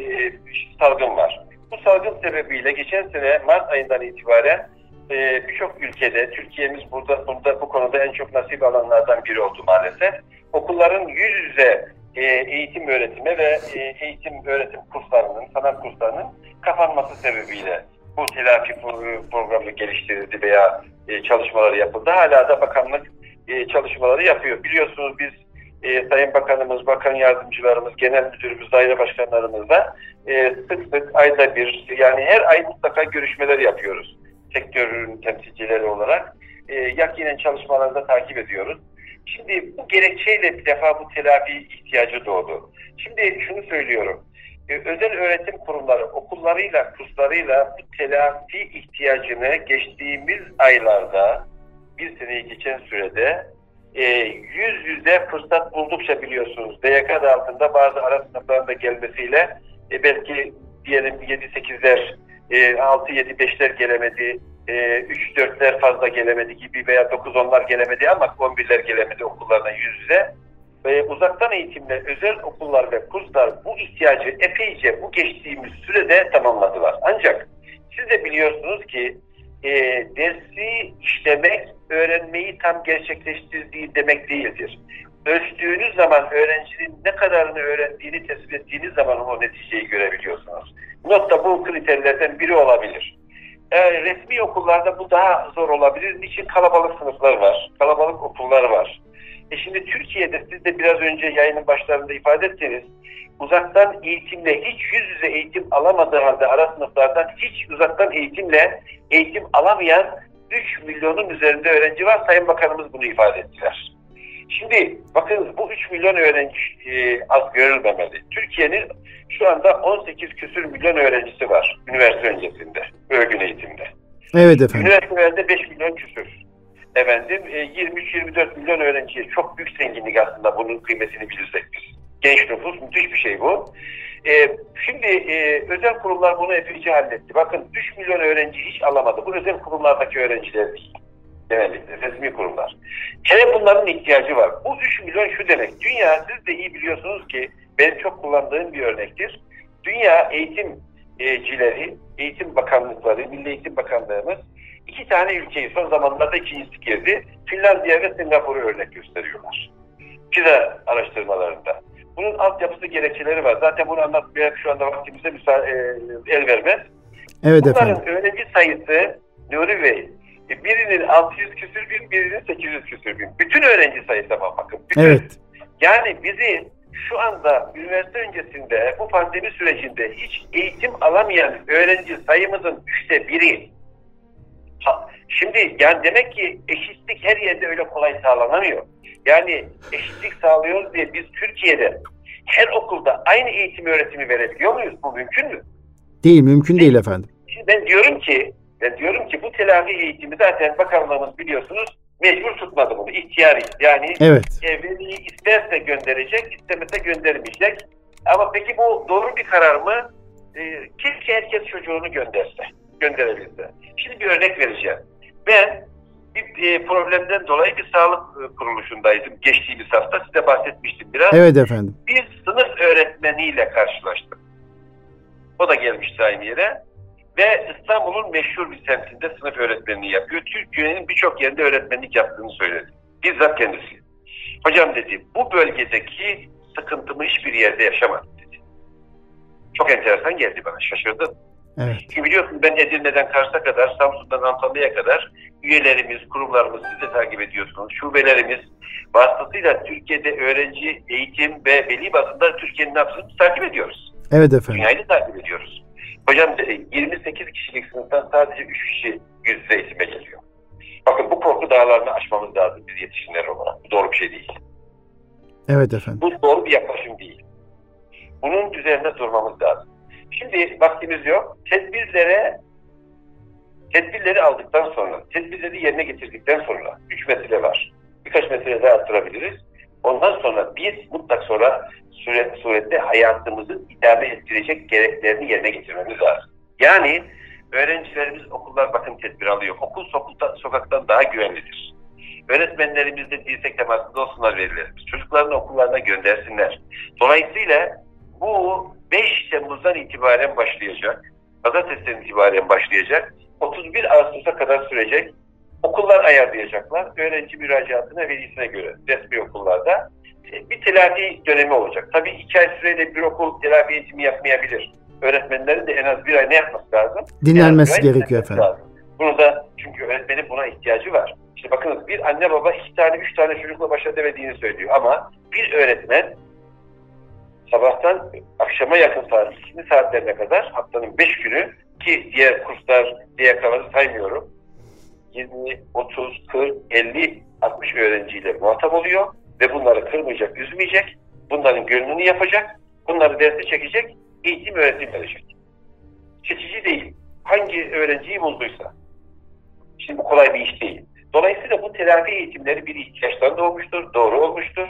salgın var. Bu salgın sebebiyle geçen sene Mart ayından itibaren e, birçok ülkede, Türkiye'miz burada, burada bu konuda en çok nasip alanlardan biri oldu maalesef. Okulların yüz yüze e, eğitim öğretimi ve e, eğitim öğretim kurslarının, sanat kurslarının kapanması sebebiyle bu telafi pro- programı geliştirildi veya e, çalışmaları yapıldı. Hala da bakanlık e, çalışmaları yapıyor. Biliyorsunuz biz e, Sayın Bakanımız, Bakan Yardımcılarımız, Genel Müdürümüz, daire başkanlarımızla e, sık sık ayda bir yani her ay mutlaka görüşmeler yapıyoruz. Sektörün temsilcileri olarak. E, yakinen çalışmaları da takip ediyoruz. Şimdi bu gerekçeyle bir defa bu telafi ihtiyacı doğdu. Şimdi şunu söylüyorum. E, özel öğretim kurumları okullarıyla, kurslarıyla bu telafi ihtiyacını geçtiğimiz aylarda bir seneyi geçen sürede e, yüz yüze fırsat buldukça biliyorsunuz DYK altında bazı ara sınıfların gelmesiyle e, belki diyelim 7-8'ler e, 6-7-5'ler gelemedi e, 3-4'ler fazla gelemedi gibi veya 9-10'lar gelemedi ama 11'ler gelemedi okullarına yüz yüze. Ve uzaktan eğitimle özel okullar ve kurslar bu ihtiyacı epeyce bu geçtiğimiz sürede tamamladılar. Ancak siz de biliyorsunuz ki e, dersi işlemek öğrenmeyi tam gerçekleştirdiği demek değildir. Ölçtüğünüz zaman öğrencinin ne kadarını öğrendiğini tespit ettiğiniz zaman o neticeyi görebiliyorsunuz. Not da bu kriterlerden biri olabilir. E, resmi okullarda bu daha zor olabilir. Niçin kalabalık sınıflar var, kalabalık okullar var. E şimdi Türkiye'de siz de biraz önce yayının başlarında ifade ettiniz. Uzaktan eğitimle hiç yüz yüze eğitim alamadığı halde ara sınıflardan hiç uzaktan eğitimle eğitim alamayan 3 milyonun üzerinde öğrenci var. Sayın Bakanımız bunu ifade ettiler. Şimdi bakın bu 3 milyon öğrenci e, az görülmemeli. Türkiye'nin şu anda 18 küsür milyon öğrencisi var üniversite öncesinde, örgün eğitimde. Evet efendim. Üniversitelerde 5 milyon küsür. Efendim e, 23-24 milyon öğrenciye çok büyük zenginlik aslında bunun kıymetini bilirsek biz. Genç nüfus müthiş bir şey bu. E, şimdi e, özel kurumlar bunu epeyce halletti. Bakın 3 milyon öğrenci hiç alamadı. Bu özel kurumlardaki öğrenciler değil. Genellikle resmi kurumlar. Hele bunların ihtiyacı var. Bu 3 milyon şu demek. Dünya siz de iyi biliyorsunuz ki benim çok kullandığım bir örnektir. Dünya eğitimcileri, eğitim bakanlıkları, Milli Eğitim Bakanlığımız iki tane ülkeyi son zamanlarda ikincisi girdi. Finlandiya ve Singapur'u örnek gösteriyorlar. PISA araştırmalarında. Bunun altyapısı gerekçeleri var. Zaten bunu anlatmaya şu anda vaktimize müsa- e, el vermez. Evet Bunların efendim. öğrenci sayısı Nuri Bey, e, birinin 600 küsür bin, birinin 800 küsür bin. Bütün öğrenci sayısı ama bakın. Bütün. Evet. Yani bizi şu anda üniversite öncesinde bu pandemi sürecinde hiç eğitim alamayan öğrenci sayımızın üçte biri. Ha, şimdi yani demek ki eşitlik her yerde öyle kolay sağlanamıyor. Yani eşitlik sağlıyoruz diye biz Türkiye'de her okulda aynı eğitim öğretimi verebiliyor muyuz? Bu mümkün mü? Değil mümkün değil efendim. Şimdi ben diyorum ki ben diyorum ki bu telafi eğitimi zaten bakanlığımız biliyorsunuz mecbur tutmadı bunu. İhtiyari. Yani Evet. e, veliyi isterse gönderecek, istemese göndermeyecek. Ama peki bu doğru bir karar mı? E, keşke herkes çocuğunu gönderse, gönderebilse. Şimdi bir örnek vereceğim. Ben bir e, problemden dolayı bir sağlık e, kuruluşundaydım geçtiğimiz hafta. Size bahsetmiştim biraz. Evet efendim. Bir sınıf öğretmeniyle karşılaştım. O da gelmişti aynı yere. Ve İstanbul'un meşhur bir semtinde sınıf öğretmenliği yapıyor. Türkiye'nin birçok yerinde öğretmenlik yaptığını söyledi. Bizzat kendisi. Hocam dedi bu bölgedeki sıkıntımı hiçbir yerde yaşamadım dedi. Çok enteresan geldi bana şaşırdım. Evet. Çünkü biliyorsun ben Edirne'den Kars'a kadar, Samsun'dan Antalya'ya kadar üyelerimiz, kurumlarımız siz de takip ediyorsunuz. Şubelerimiz vasıtasıyla Türkiye'de öğrenci, eğitim ve veli bazında Türkiye'nin ne yaptığını takip ediyoruz. Evet efendim. Dünyayı da takip ediyoruz. Hocam dedi, 28 kişilik sınıftan sadece 3 kişi yüz yüze eğitime geliyor. Bakın bu korku dağlarını aşmamız lazım biz yetişkinler olarak. Bu doğru bir şey değil. Evet efendim. Bu doğru bir yaklaşım değil. Bunun üzerinde durmamız lazım. Şimdi vaktimiz yok. Tedbirlere tedbirleri aldıktan sonra, tedbirleri yerine getirdikten sonra üç mesele var. Birkaç mesele daha arttırabiliriz. Ondan sonra biz mutlak sonra süre, surette hayatımızı idame ettirecek gereklerini yerine getirmemiz lazım. Yani öğrencilerimiz okullar bakım tedbir alıyor. Okul sokakta, sokaktan daha güvenlidir. Öğretmenlerimiz de dirsek temasında olsunlar velilerimiz. Çocuklarını okullarına göndersinler. Dolayısıyla bu 5 Temmuz'dan itibaren başlayacak. Pazartesi'den itibaren başlayacak. 31 Ağustos'a kadar sürecek. Okullar ayarlayacaklar. Öğrenci müracaatına velisine göre resmi okullarda bir telafi dönemi olacak. Tabii iki ay süreyle bir okul telafi eğitimi yapmayabilir. Öğretmenlerin de en az bir ay ne yapması lazım? Dinlenmesi gerekiyor efendim. lazım. Bunu da çünkü öğretmenin buna ihtiyacı var. İşte bakınız bir anne baba iki tane üç tane çocukla baş edemediğini söylüyor. Ama bir öğretmen sabahtan akşama yakın saat, ikindi saatlerine kadar haftanın beş günü ki diğer kurslar, diğer kalanı saymıyorum. 20, 30, 40, 50, 60 öğrenciyle muhatap oluyor ve bunları kırmayacak, üzmeyecek. Bunların gönlünü yapacak. Bunları dersi çekecek, eğitim öğretim verecek. Seçici değil. Hangi öğrenciyi bulduysa. Şimdi bu kolay bir iş değil. Dolayısıyla bu telafi eğitimleri bir ihtiyaçtan doğmuştur, doğru olmuştur.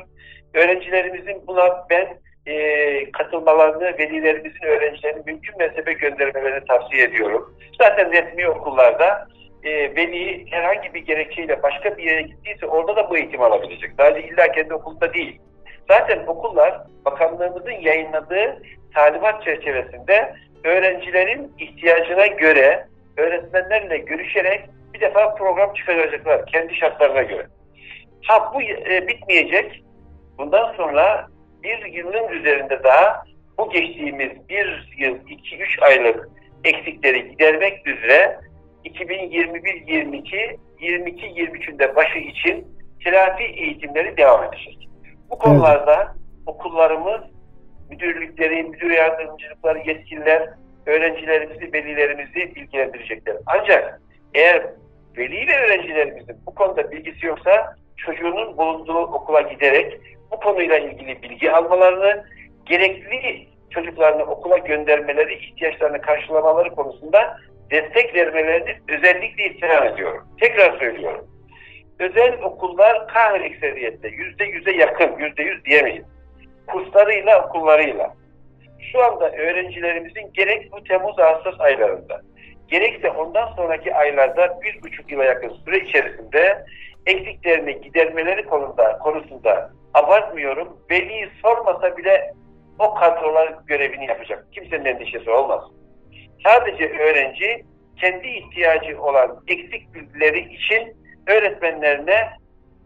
Öğrencilerimizin buna ben e, katılmalarını, velilerimizin öğrencilerini mümkün mertebe göndermelerini tavsiye ediyorum. Zaten resmi okullarda e, veli herhangi bir gerekçeyle başka bir yere gittiyse orada da bu eğitimi alabilecek. Sadece illa kendi okulda değil. Zaten okullar bakanlığımızın yayınladığı talimat çerçevesinde öğrencilerin ihtiyacına göre öğretmenlerle görüşerek bir defa program çıkaracaklar kendi şartlarına göre. Ha bu e, bitmeyecek. Bundan sonra bir yılın üzerinde daha bu geçtiğimiz bir yıl, iki, üç aylık eksikleri gidermek üzere 2021-22, 22-23'ünde başı için telafi eğitimleri devam edecek. Bu konularda okullarımız, müdürlükleri, müdür yardımcılıkları, yetkililer, öğrencilerimizi, velilerimizi bilgilendirecekler. Ancak eğer veli ve öğrencilerimizin bu konuda bilgisi yoksa çocuğunun bulunduğu okula giderek bu konuyla ilgili bilgi almalarını, gerekli çocuklarını okula göndermeleri, ihtiyaçlarını karşılamaları konusunda destek vermelerini özellikle istirham ediyorum. Tekrar söylüyorum. Özel okullar kahir ekseriyette yüzde yüze yakın, yüzde yüz diyemeyiz. Kurslarıyla, okullarıyla. Şu anda öğrencilerimizin gerek bu Temmuz Ağustos aylarında, gerekse ondan sonraki aylarda bir buçuk yıla yakın süre içerisinde eksiklerini gidermeleri konusunda, konusunda abartmıyorum. Veli sormasa bile o kadrolar görevini yapacak. Kimsenin endişesi olmaz. Sadece öğrenci kendi ihtiyacı olan eksik bilgileri için öğretmenlerine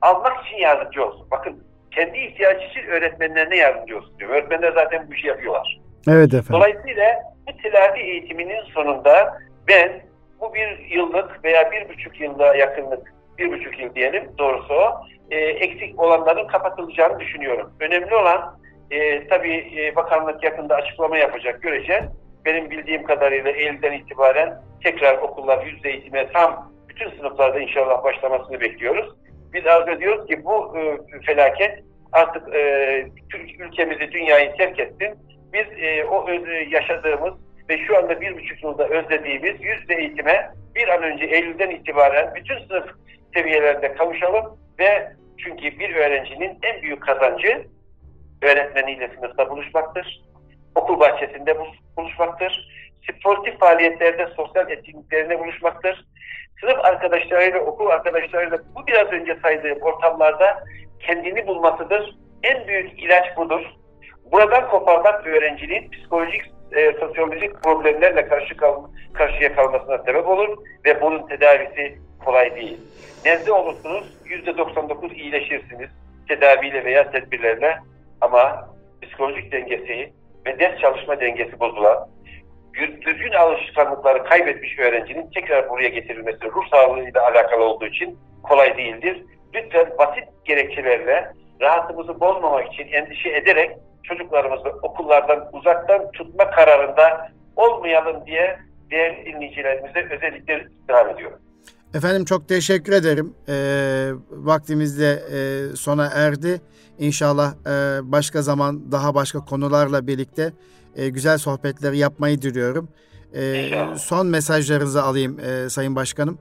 almak için yardımcı olsun. Bakın kendi ihtiyacı için öğretmenlerine yardımcı olsun diyor. Öğretmenler zaten bu işi yapıyorlar. Evet efendim. Dolayısıyla bu telafi eğitiminin sonunda ben bu bir yıllık veya bir buçuk yılda yakınlık, bir buçuk yıl diyelim doğrusu o, e, eksik olanların kapatılacağını düşünüyorum. Önemli olan e, tabii e, bakanlık yakında açıklama yapacak göreceğiz. Benim bildiğim kadarıyla Eylül'den itibaren tekrar okullar yüzde eğitime tam bütün sınıflarda inşallah başlamasını bekliyoruz. Biz arzu ediyoruz ki bu e, felaket artık e, ülkemizi, dünyayı terk etsin. Biz e, o e, yaşadığımız ve şu anda bir buçuk yılda özlediğimiz yüzde eğitime bir an önce Eylül'den itibaren bütün sınıf seviyelerinde kavuşalım ve çünkü bir öğrencinin en büyük kazancı öğretmeniyle sınıfta buluşmaktır. Okul bahçesinde buluşmaktır. Sportif faaliyetlerde sosyal etkinliklerine buluşmaktır. Sınıf arkadaşlarıyla, okul arkadaşlarıyla bu biraz önce saydığım ortamlarda kendini bulmasıdır. En büyük ilaç budur. Buradan koparmak öğrencinin psikolojik, e, sosyolojik problemlerle karşı kal karşıya kalmasına sebep olur ve bunun tedavisi kolay değil. Nezle olursunuz, %99 iyileşirsiniz tedaviyle veya tedbirlerle ama psikolojik dengesi ve ders çalışma dengesi bozulan, düzgün alışkanlıkları kaybetmiş öğrencinin tekrar buraya getirilmesi ruh sağlığıyla alakalı olduğu için kolay değildir. Lütfen basit gerekçelerle rahatımızı bozmamak için endişe ederek çocuklarımızı okullardan uzaktan tutma kararında olmayalım diye değerli dinleyicilerimize özellikle istirham ediyorum. Efendim çok teşekkür ederim. E, vaktimiz de e, sona erdi. İnşallah e, başka zaman daha başka konularla birlikte e, güzel sohbetleri yapmayı diliyorum. E, son mesajlarınızı alayım e, Sayın Başkanım.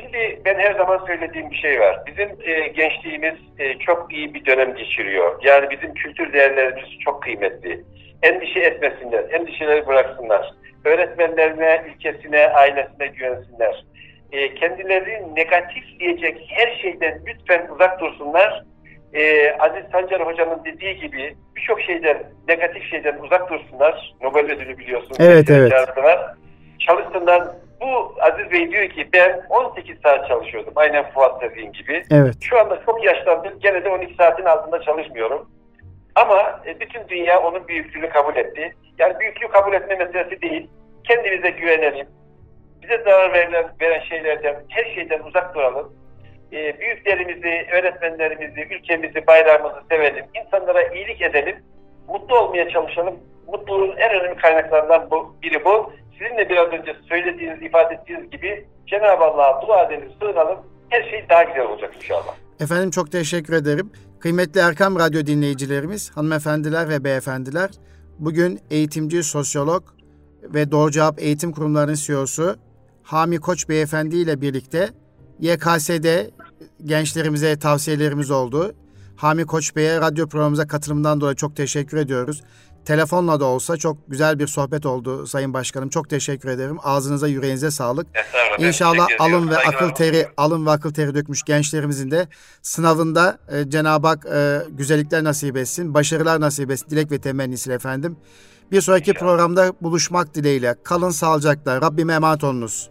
Şimdi ben her zaman söylediğim bir şey var. Bizim e, gençliğimiz e, çok iyi bir dönem geçiriyor. Yani bizim kültür değerlerimiz çok kıymetli. Endişe etmesinler, endişeleri bıraksınlar öğretmenlerine, ülkesine, ailesine güvensinler. E, kendileri negatif diyecek her şeyden lütfen uzak dursunlar. E, Aziz Sancar Hocam'ın dediği gibi birçok şeyden, negatif şeyden uzak dursunlar. Nobel ödülü biliyorsunuz. Evet, evet. Çalışsınlar. Bu Aziz Bey diyor ki ben 18 saat çalışıyordum. Aynen Fuat dediğim gibi. Evet. Şu anda çok yaşlandım. Gene de 12 saatin altında çalışmıyorum. Ama e, bütün dünya onun büyüklüğünü kabul etti. Yani büyüklüğü kabul etme meselesi değil. Kendimize güvenelim. Bize zarar verilen, veren şeylerden, her şeyden uzak duralım. E, büyüklerimizi, öğretmenlerimizi, ülkemizi, bayrağımızı sevelim. İnsanlara iyilik edelim. Mutlu olmaya çalışalım. Mutluluğun en önemli kaynaklarından bu, biri bu. Sizin de biraz önce söylediğiniz, ifade ettiğiniz gibi Cenab-ı Allah'a dua edelim, sığınalım. Her şey daha güzel olacak inşallah. Efendim çok teşekkür ederim. Kıymetli Erkam Radyo dinleyicilerimiz, hanımefendiler ve beyefendiler, bugün eğitimci, sosyolog ve Doğru Cevap Eğitim Kurumları'nın CEO'su Hami Koç Beyefendi ile birlikte YKS'de gençlerimize tavsiyelerimiz oldu. Hami Koç Bey'e radyo programımıza katılımından dolayı çok teşekkür ediyoruz. Telefonla da olsa çok güzel bir sohbet oldu Sayın Başkanım. Çok teşekkür ederim. Ağzınıza yüreğinize sağlık. İnşallah alın ve akıl teri alın ve akıl teri dökmüş gençlerimizin de sınavında e, Cenab-ı Hak e, güzellikler nasip etsin, başarılar nasip etsin. Dilek ve temennisiyle efendim. Bir sonraki İnşallah. programda buluşmak dileğiyle. Kalın sağlıcakla. Rabbime emanet olunuz.